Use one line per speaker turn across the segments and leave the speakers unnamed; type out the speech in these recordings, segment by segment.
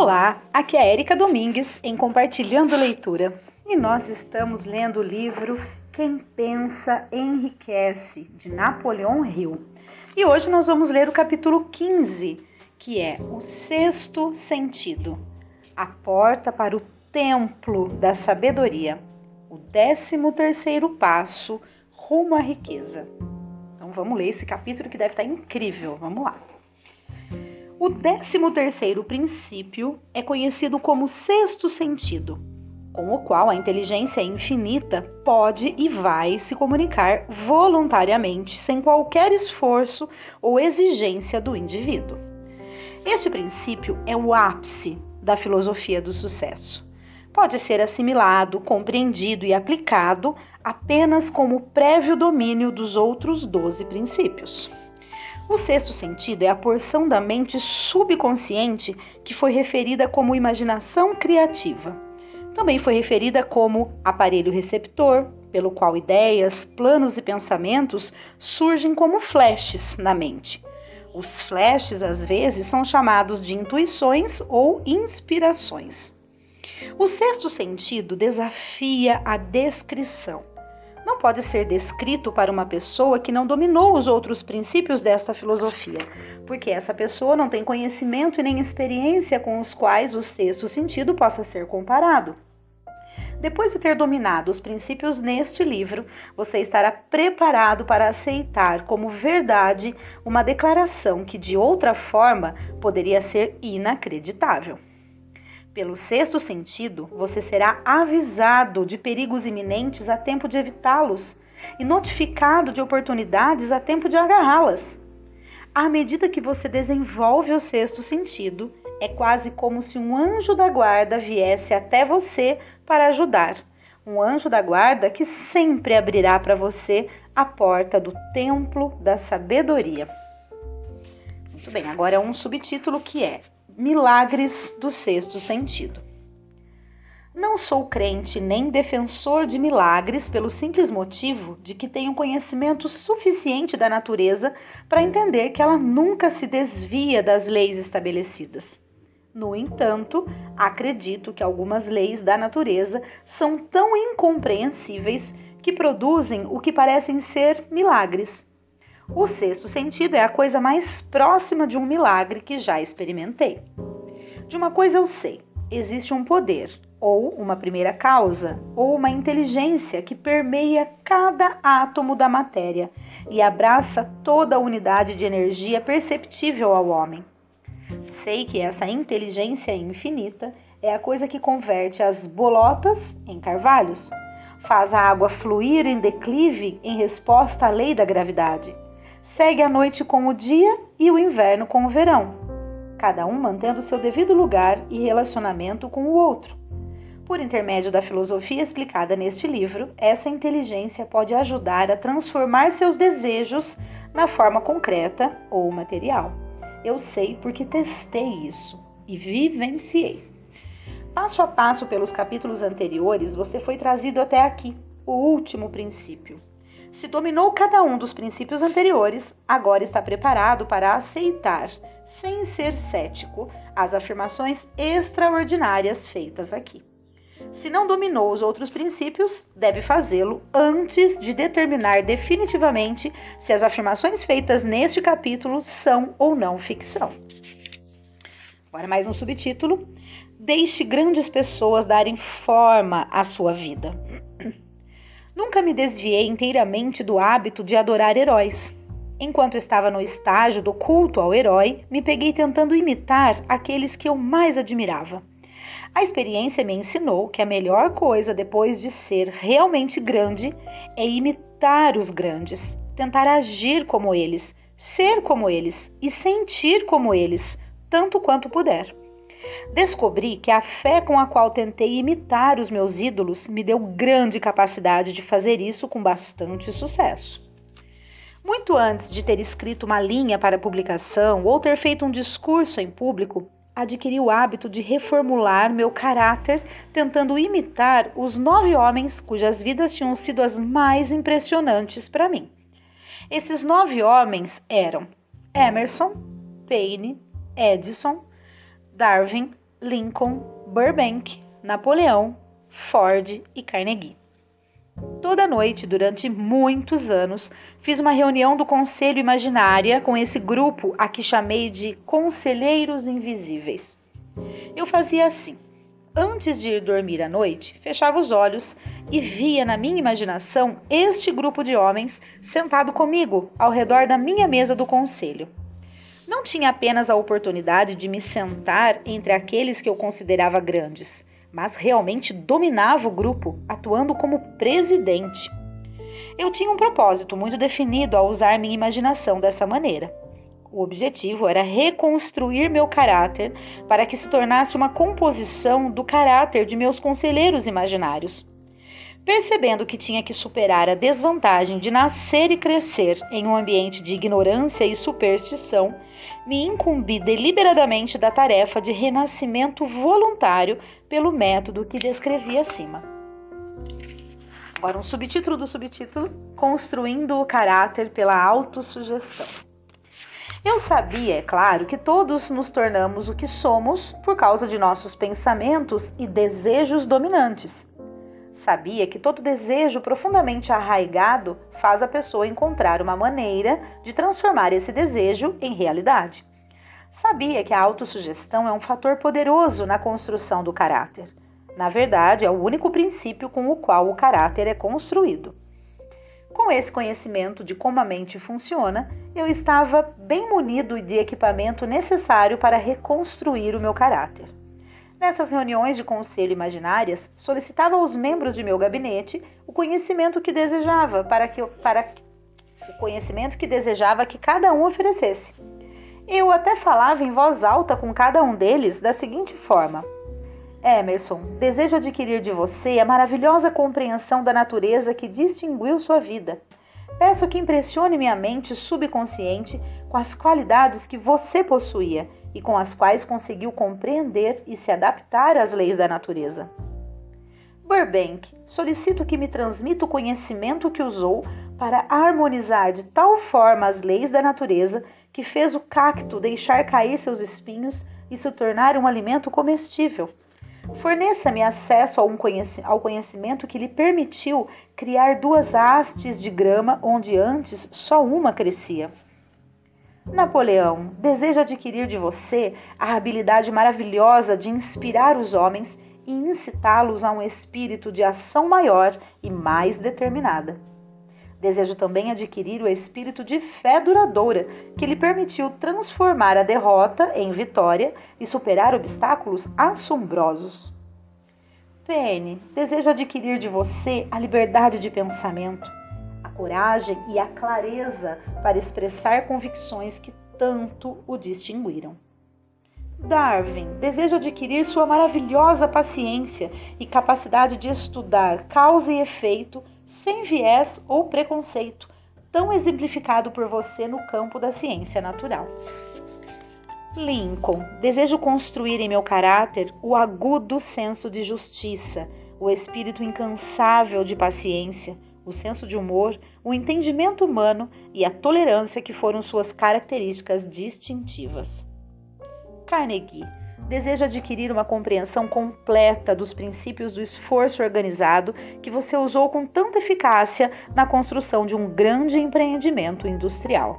Olá, aqui é a Erika Domingues em Compartilhando Leitura e nós estamos lendo o livro Quem Pensa Enriquece, de Napoleão Hill. E hoje nós vamos ler o capítulo 15, que é o sexto sentido, a porta para o templo da sabedoria, o décimo terceiro passo rumo à riqueza. Então vamos ler esse capítulo que deve estar incrível. Vamos lá. O décimo terceiro princípio é conhecido como sexto sentido, com o qual a inteligência infinita pode e vai se comunicar voluntariamente, sem qualquer esforço ou exigência do indivíduo. Este princípio é o ápice da filosofia do sucesso. Pode ser assimilado, compreendido e aplicado apenas como prévio domínio dos outros doze princípios. O sexto sentido é a porção da mente subconsciente que foi referida como imaginação criativa. Também foi referida como aparelho receptor, pelo qual ideias, planos e pensamentos surgem como flashes na mente. Os flashes, às vezes, são chamados de intuições ou inspirações. O sexto sentido desafia a descrição pode ser descrito para uma pessoa que não dominou os outros princípios desta filosofia, porque essa pessoa não tem conhecimento e nem experiência com os quais o sexto sentido possa ser comparado. Depois de ter dominado os princípios neste livro, você estará preparado para aceitar como verdade uma declaração que de outra forma poderia ser inacreditável. Pelo sexto sentido, você será avisado de perigos iminentes a tempo de evitá-los e notificado de oportunidades a tempo de agarrá-las. À medida que você desenvolve o sexto sentido, é quase como se um anjo da guarda viesse até você para ajudar. Um anjo da guarda que sempre abrirá para você a porta do templo da sabedoria. Muito bem, agora é um subtítulo que é Milagres do sexto sentido. Não sou crente nem defensor de milagres pelo simples motivo de que tenho conhecimento suficiente da natureza para entender que ela nunca se desvia das leis estabelecidas. No entanto, acredito que algumas leis da natureza são tão incompreensíveis que produzem o que parecem ser milagres o sexto sentido é a coisa mais próxima de um milagre que já experimentei. De uma coisa eu sei: existe um poder, ou uma primeira causa, ou uma inteligência que permeia cada átomo da matéria e abraça toda a unidade de energia perceptível ao homem. Sei que essa inteligência infinita é a coisa que converte as bolotas em carvalhos, faz a água fluir em declive em resposta à lei da gravidade segue a noite com o dia e o inverno com o verão, cada um mantendo seu devido lugar e relacionamento com o outro. Por intermédio da filosofia explicada neste livro, essa inteligência pode ajudar a transformar seus desejos na forma concreta ou material. Eu sei porque testei isso e vivenciei. Passo a passo pelos capítulos anteriores, você foi trazido até aqui, o último princípio. Se dominou cada um dos princípios anteriores, agora está preparado para aceitar, sem ser cético, as afirmações extraordinárias feitas aqui. Se não dominou os outros princípios, deve fazê-lo antes de determinar definitivamente se as afirmações feitas neste capítulo são ou não ficção. Agora, mais um subtítulo: Deixe grandes pessoas darem forma à sua vida. Nunca me desviei inteiramente do hábito de adorar heróis. Enquanto estava no estágio do culto ao herói, me peguei tentando imitar aqueles que eu mais admirava. A experiência me ensinou que a melhor coisa depois de ser realmente grande é imitar os grandes, tentar agir como eles, ser como eles e sentir como eles, tanto quanto puder. Descobri que a fé com a qual tentei imitar os meus ídolos me deu grande capacidade de fazer isso com bastante sucesso. Muito antes de ter escrito uma linha para publicação ou ter feito um discurso em público, adquiri o hábito de reformular meu caráter tentando imitar os nove homens cujas vidas tinham sido as mais impressionantes para mim. Esses nove homens eram Emerson, Paine, Edison, Darwin, Lincoln, Burbank, Napoleão, Ford e Carnegie. Toda noite, durante muitos anos, fiz uma reunião do Conselho Imaginária com esse grupo a que chamei de Conselheiros Invisíveis. Eu fazia assim. Antes de ir dormir à noite, fechava os olhos e via na minha imaginação este grupo de homens sentado comigo ao redor da minha mesa do conselho. Não tinha apenas a oportunidade de me sentar entre aqueles que eu considerava grandes, mas realmente dominava o grupo, atuando como presidente. Eu tinha um propósito muito definido ao usar minha imaginação dessa maneira. O objetivo era reconstruir meu caráter para que se tornasse uma composição do caráter de meus conselheiros imaginários. Percebendo que tinha que superar a desvantagem de nascer e crescer em um ambiente de ignorância e superstição, me incumbi deliberadamente da tarefa de renascimento voluntário pelo método que descrevi acima. Agora, um subtítulo do subtítulo: Construindo o caráter pela autossugestão. Eu sabia, é claro, que todos nos tornamos o que somos por causa de nossos pensamentos e desejos dominantes. Sabia que todo desejo profundamente arraigado faz a pessoa encontrar uma maneira de transformar esse desejo em realidade. Sabia que a autossugestão é um fator poderoso na construção do caráter. Na verdade, é o único princípio com o qual o caráter é construído. Com esse conhecimento de como a mente funciona, eu estava bem munido de equipamento necessário para reconstruir o meu caráter. Nessas reuniões de conselho imaginárias, solicitava aos membros de meu gabinete o conhecimento que desejava para que para o conhecimento que desejava que cada um oferecesse. Eu até falava em voz alta com cada um deles da seguinte forma: Emerson, desejo adquirir de você a maravilhosa compreensão da natureza que distinguiu sua vida. Peço que impressione minha mente subconsciente com as qualidades que você possuía e com as quais conseguiu compreender e se adaptar às leis da natureza. Burbank, solicito que me transmita o conhecimento que usou para harmonizar de tal forma as leis da natureza que fez o cacto deixar cair seus espinhos e se tornar um alimento comestível. Forneça-me acesso ao conhecimento que lhe permitiu criar duas hastes de grama onde antes só uma crescia. Napoleão, desejo adquirir de você a habilidade maravilhosa de inspirar os homens e incitá-los a um espírito de ação maior e mais determinada. Desejo também adquirir o espírito de fé duradoura, que lhe permitiu transformar a derrota em vitória e superar obstáculos assombrosos. PN, desejo adquirir de você a liberdade de pensamento, coragem e a clareza para expressar convicções que tanto o distinguiram. Darwin deseja adquirir sua maravilhosa paciência e capacidade de estudar causa e efeito sem viés ou preconceito, tão exemplificado por você no campo da ciência natural. Lincoln, desejo construir em meu caráter o agudo senso de justiça, o espírito incansável de paciência, o senso de humor, o entendimento humano e a tolerância que foram suas características distintivas. Carnegie deseja adquirir uma compreensão completa dos princípios do esforço organizado que você usou com tanta eficácia na construção de um grande empreendimento industrial.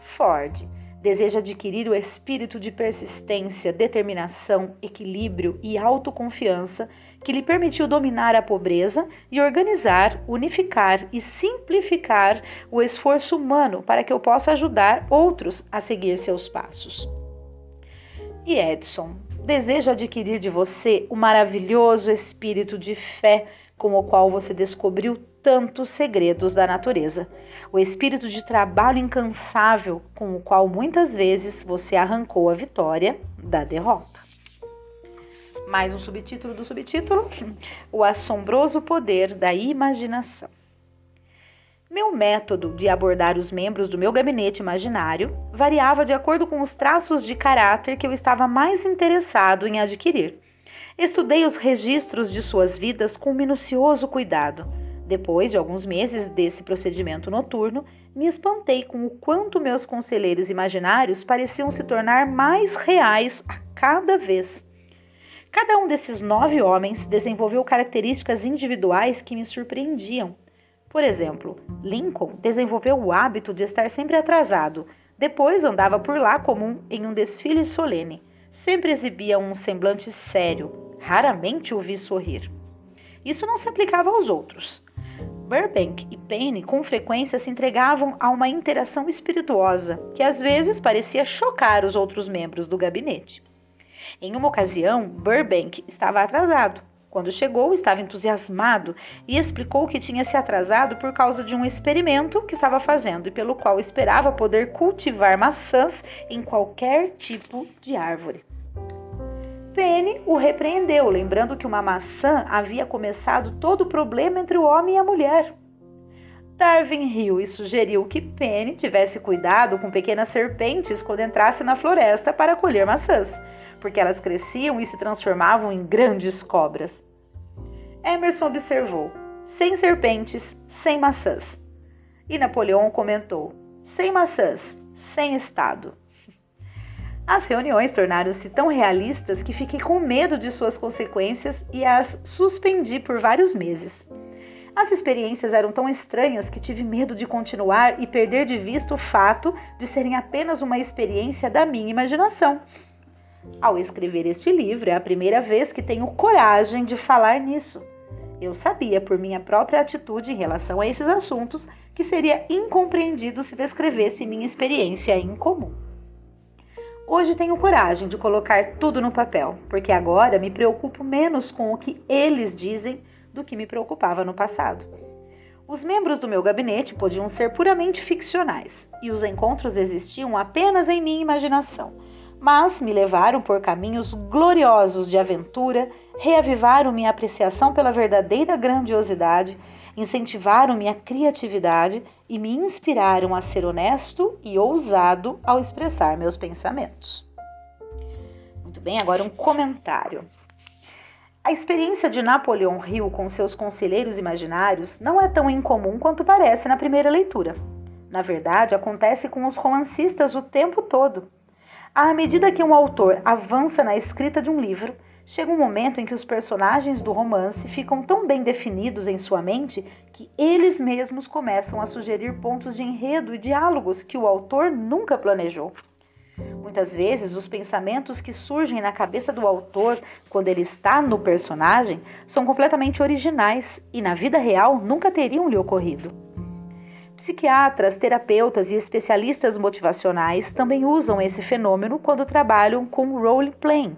Ford deseja adquirir o espírito de persistência, determinação, equilíbrio e autoconfiança que lhe permitiu dominar a pobreza e organizar, unificar e simplificar o esforço humano para que eu possa ajudar outros a seguir seus passos. E Edson deseja adquirir de você o maravilhoso espírito de fé com o qual você descobriu tantos segredos da natureza. O espírito de trabalho incansável com o qual muitas vezes você arrancou a vitória da derrota. Mais um subtítulo do subtítulo: O assombroso poder da imaginação. Meu método de abordar os membros do meu gabinete imaginário variava de acordo com os traços de caráter que eu estava mais interessado em adquirir. Estudei os registros de suas vidas com minucioso cuidado. Depois de alguns meses desse procedimento noturno, me espantei com o quanto meus conselheiros imaginários pareciam se tornar mais reais a cada vez. Cada um desses nove homens desenvolveu características individuais que me surpreendiam. Por exemplo, Lincoln desenvolveu o hábito de estar sempre atrasado, depois andava por lá comum em um desfile solene. Sempre exibia um semblante sério, raramente o vi sorrir. Isso não se aplicava aos outros. Burbank e Payne com frequência se entregavam a uma interação espirituosa que às vezes parecia chocar os outros membros do gabinete. Em uma ocasião, Burbank estava atrasado. Quando chegou, estava entusiasmado e explicou que tinha se atrasado por causa de um experimento que estava fazendo e pelo qual esperava poder cultivar maçãs em qualquer tipo de árvore. Penny o repreendeu, lembrando que uma maçã havia começado todo o problema entre o homem e a mulher. Darwin riu e sugeriu que Penny tivesse cuidado com pequenas serpentes quando entrasse na floresta para colher maçãs, porque elas cresciam e se transformavam em grandes cobras. Emerson observou: sem serpentes, sem maçãs. E Napoleão comentou: sem maçãs, sem Estado. As reuniões tornaram-se tão realistas que fiquei com medo de suas consequências e as suspendi por vários meses. As experiências eram tão estranhas que tive medo de continuar e perder de vista o fato de serem apenas uma experiência da minha imaginação. Ao escrever este livro, é a primeira vez que tenho coragem de falar nisso. Eu sabia, por minha própria atitude em relação a esses assuntos, que seria incompreendido se descrevesse minha experiência incomum. Hoje tenho coragem de colocar tudo no papel, porque agora me preocupo menos com o que eles dizem do que me preocupava no passado. Os membros do meu gabinete podiam ser puramente ficcionais e os encontros existiam apenas em minha imaginação, mas me levaram por caminhos gloriosos de aventura, reavivaram minha apreciação pela verdadeira grandiosidade incentivaram minha criatividade e me inspiraram a ser honesto e ousado ao expressar meus pensamentos. Muito bem, agora um comentário. A experiência de Napoleão Hill com seus conselheiros imaginários não é tão incomum quanto parece na primeira leitura. Na verdade, acontece com os romancistas o tempo todo. À medida que um autor avança na escrita de um livro, Chega um momento em que os personagens do romance ficam tão bem definidos em sua mente que eles mesmos começam a sugerir pontos de enredo e diálogos que o autor nunca planejou. Muitas vezes, os pensamentos que surgem na cabeça do autor quando ele está no personagem são completamente originais e na vida real nunca teriam lhe ocorrido. Psiquiatras, terapeutas e especialistas motivacionais também usam esse fenômeno quando trabalham com role playing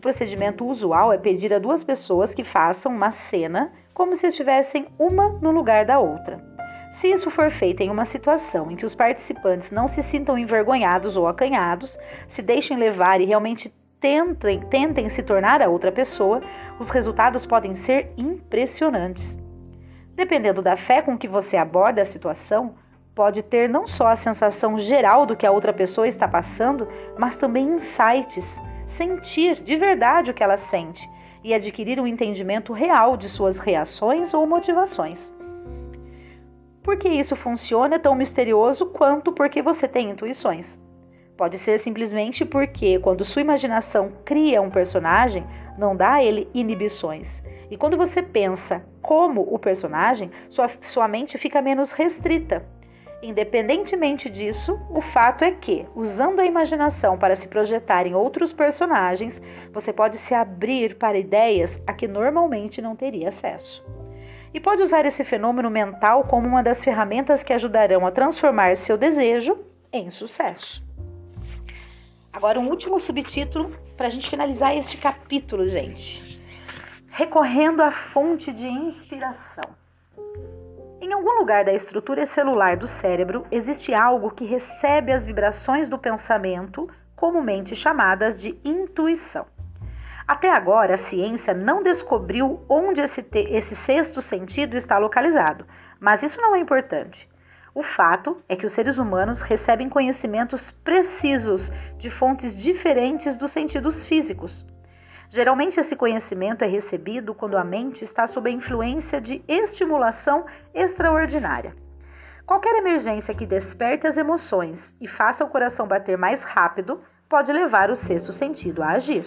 o procedimento usual é pedir a duas pessoas que façam uma cena como se estivessem uma no lugar da outra. Se isso for feito em uma situação em que os participantes não se sintam envergonhados ou acanhados, se deixem levar e realmente tentem, tentem se tornar a outra pessoa, os resultados podem ser impressionantes. Dependendo da fé com que você aborda a situação, pode ter não só a sensação geral do que a outra pessoa está passando, mas também insights sentir de verdade o que ela sente e adquirir um entendimento real de suas reações ou motivações. Por que isso funciona é tão misterioso quanto porque você tem intuições. Pode ser simplesmente porque, quando sua imaginação cria um personagem, não dá a ele inibições. E quando você pensa como o personagem, sua, sua mente fica menos restrita Independentemente disso, o fato é que, usando a imaginação para se projetar em outros personagens, você pode se abrir para ideias a que normalmente não teria acesso. E pode usar esse fenômeno mental como uma das ferramentas que ajudarão a transformar seu desejo em sucesso. Agora, um último subtítulo para a gente finalizar este capítulo, gente. Recorrendo à fonte de inspiração. Em algum lugar da estrutura celular do cérebro existe algo que recebe as vibrações do pensamento, comumente chamadas de intuição. Até agora, a ciência não descobriu onde esse, esse sexto sentido está localizado, mas isso não é importante. O fato é que os seres humanos recebem conhecimentos precisos de fontes diferentes dos sentidos físicos. Geralmente, esse conhecimento é recebido quando a mente está sob a influência de estimulação extraordinária. Qualquer emergência que desperte as emoções e faça o coração bater mais rápido pode levar o sexto sentido a agir.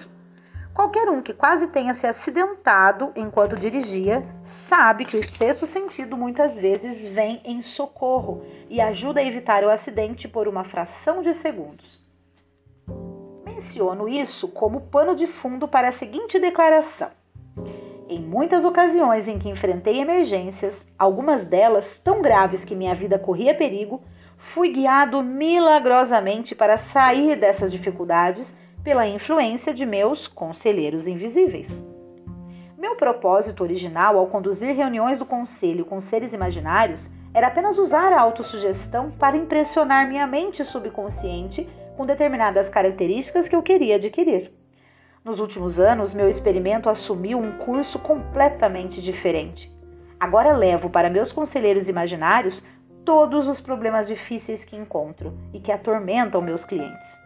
Qualquer um que quase tenha se acidentado enquanto dirigia sabe que o sexto sentido muitas vezes vem em socorro e ajuda a evitar o acidente por uma fração de segundos. Menciono isso como pano de fundo para a seguinte declaração. Em muitas ocasiões em que enfrentei emergências, algumas delas tão graves que minha vida corria perigo, fui guiado milagrosamente para sair dessas dificuldades pela influência de meus conselheiros invisíveis. Meu propósito original ao conduzir reuniões do conselho com seres imaginários era apenas usar a autossugestão para impressionar minha mente subconsciente com determinadas características que eu queria adquirir. Nos últimos anos, meu experimento assumiu um curso completamente diferente. Agora levo para meus conselheiros imaginários todos os problemas difíceis que encontro e que atormentam meus clientes.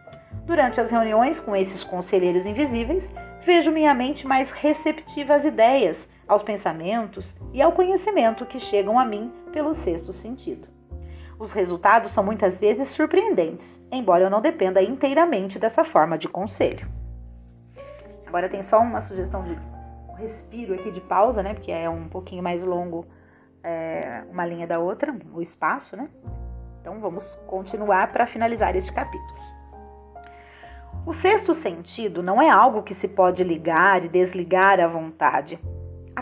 Durante as reuniões com esses conselheiros invisíveis, vejo minha mente mais receptiva às ideias, aos pensamentos e ao conhecimento que chegam a mim pelo sexto sentido. Os resultados são muitas vezes surpreendentes, embora eu não dependa inteiramente dessa forma de conselho. Agora tem só uma sugestão de respiro aqui de pausa, né? Porque é um pouquinho mais longo é, uma linha da outra, o espaço, né? Então vamos continuar para finalizar este capítulo. O sexto sentido não é algo que se pode ligar e desligar à vontade.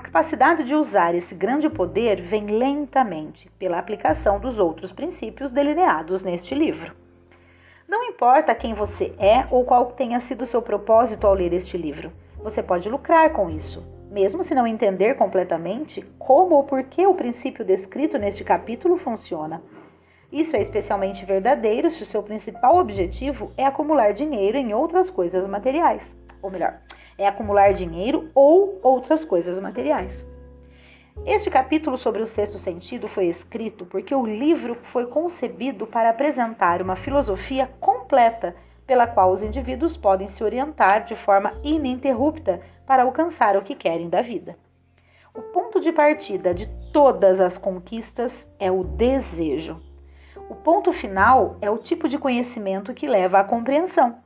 Capacidade de usar esse grande poder vem lentamente pela aplicação dos outros princípios delineados neste livro. Não importa quem você é ou qual tenha sido seu propósito ao ler este livro, você pode lucrar com isso, mesmo se não entender completamente como ou por que o princípio descrito neste capítulo funciona. Isso é especialmente verdadeiro se o seu principal objetivo é acumular dinheiro em outras coisas materiais. Ou melhor, é acumular dinheiro ou outras coisas materiais. Este capítulo sobre o sexto sentido foi escrito porque o livro foi concebido para apresentar uma filosofia completa pela qual os indivíduos podem se orientar de forma ininterrupta para alcançar o que querem da vida. O ponto de partida de todas as conquistas é o desejo. O ponto final é o tipo de conhecimento que leva à compreensão.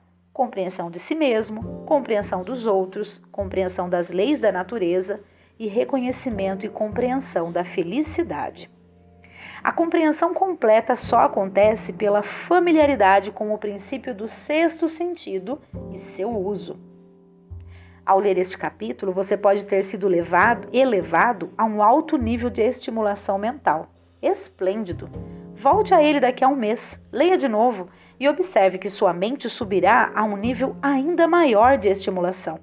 Compreensão de si mesmo, compreensão dos outros, compreensão das leis da natureza e reconhecimento e compreensão da felicidade. A compreensão completa só acontece pela familiaridade com o princípio do sexto sentido e seu uso. Ao ler este capítulo, você pode ter sido levado, elevado a um alto nível de estimulação mental. Esplêndido! Volte a ele daqui a um mês, leia de novo e observe que sua mente subirá a um nível ainda maior de estimulação.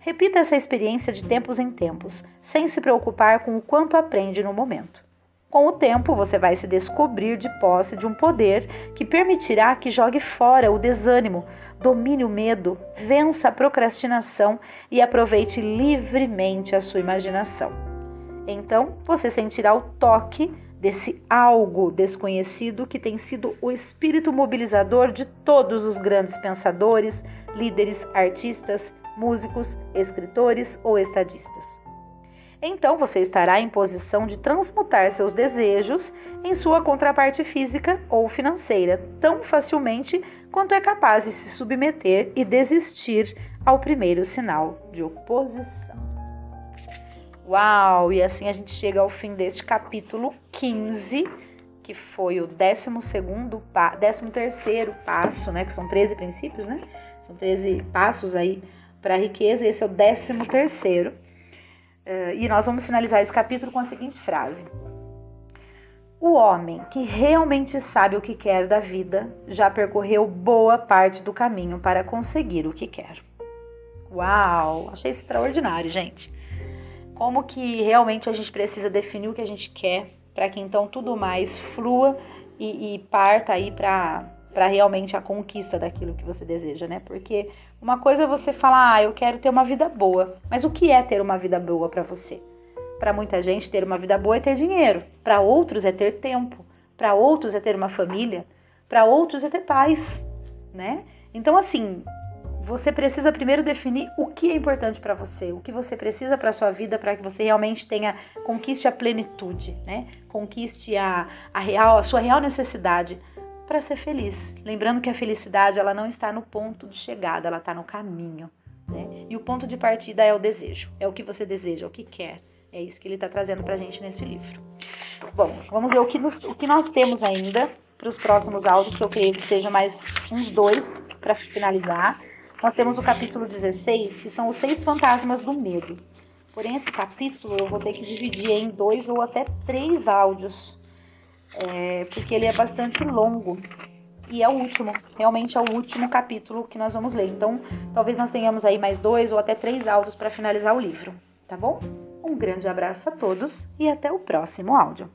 Repita essa experiência de tempos em tempos, sem se preocupar com o quanto aprende no momento. Com o tempo, você vai se descobrir de posse de um poder que permitirá que jogue fora o desânimo, domine o medo, vença a procrastinação e aproveite livremente a sua imaginação. Então, você sentirá o toque desse algo desconhecido que tem sido o espírito mobilizador de todos os grandes pensadores, líderes, artistas, músicos, escritores ou estadistas. Então você estará em posição de transmutar seus desejos em sua contraparte física ou financeira tão facilmente quanto é capaz de se submeter e desistir ao primeiro sinal de oposição. Uau! E assim a gente chega ao fim deste capítulo 15, que foi o 12 décimo terceiro passo, né? Que são 13 princípios, né? São 13 passos aí para a riqueza, esse é o 13 terceiro. Uh, e nós vamos finalizar esse capítulo com a seguinte frase: O homem que realmente sabe o que quer da vida já percorreu boa parte do caminho para conseguir o que quer. Uau! Achei extraordinário, gente como que realmente a gente precisa definir o que a gente quer para que então tudo mais flua e, e parta aí para para realmente a conquista daquilo que você deseja, né? Porque uma coisa é você falar, ah, eu quero ter uma vida boa, mas o que é ter uma vida boa para você? Para muita gente, ter uma vida boa é ter dinheiro, para outros é ter tempo, para outros é ter uma família, para outros é ter paz, né? Então, assim, você precisa primeiro definir o que é importante para você, o que você precisa para sua vida para que você realmente tenha conquiste a plenitude, né? Conquiste a, a real, a sua real necessidade para ser feliz. Lembrando que a felicidade ela não está no ponto de chegada, ela está no caminho. Né? E o ponto de partida é o desejo, é o que você deseja, é o que quer. É isso que ele está trazendo para a gente nesse livro. Bom, vamos ver o que, nos, o que nós temos ainda para os próximos áudios, que eu creio que seja mais uns dois para finalizar. Nós temos o capítulo 16, que são os seis fantasmas do medo. Porém, esse capítulo eu vou ter que dividir em dois ou até três áudios, é, porque ele é bastante longo. E é o último, realmente é o último capítulo que nós vamos ler. Então, talvez nós tenhamos aí mais dois ou até três áudios para finalizar o livro, tá bom? Um grande abraço a todos e até o próximo áudio.